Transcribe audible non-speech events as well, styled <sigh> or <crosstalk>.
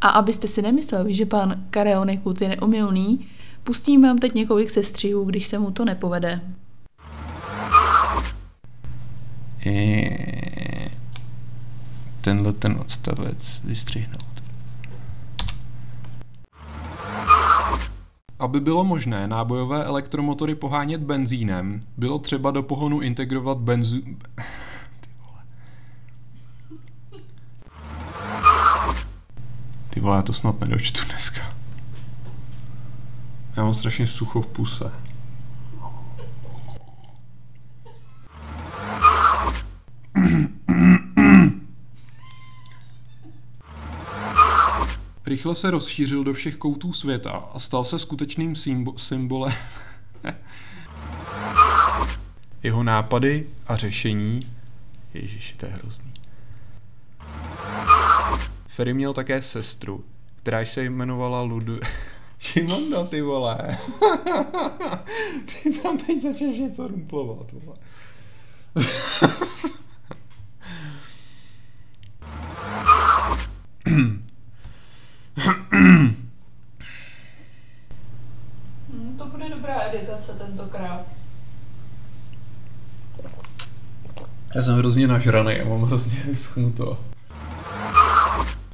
A abyste si nemysleli, že pan Kareonekut je neumilný, pustím vám teď několik sestřihů, když se mu to nepovede. Je... Tenhle ten odstavec vystřihnout. Aby bylo možné nábojové elektromotory pohánět benzínem, bylo třeba do pohonu integrovat benzu... Ty vole. Ty vole, já to snad nedočtu dneska. Já mám strašně sucho v puse. Rychle se rozšířil do všech koutů světa a stal se skutečným symbo- symbolem <laughs> jeho nápady a řešení. Ježiši, to je hrozný. Ferry měl také sestru, která se jmenovala Ludu... <laughs> Šimonda, ty vole. <laughs> ty tam teď začneš něco rumplovat, vole. to bude dobrá editace tentokrát. Já jsem hrozně nažraný a mám hrozně <laughs> vyschnuto.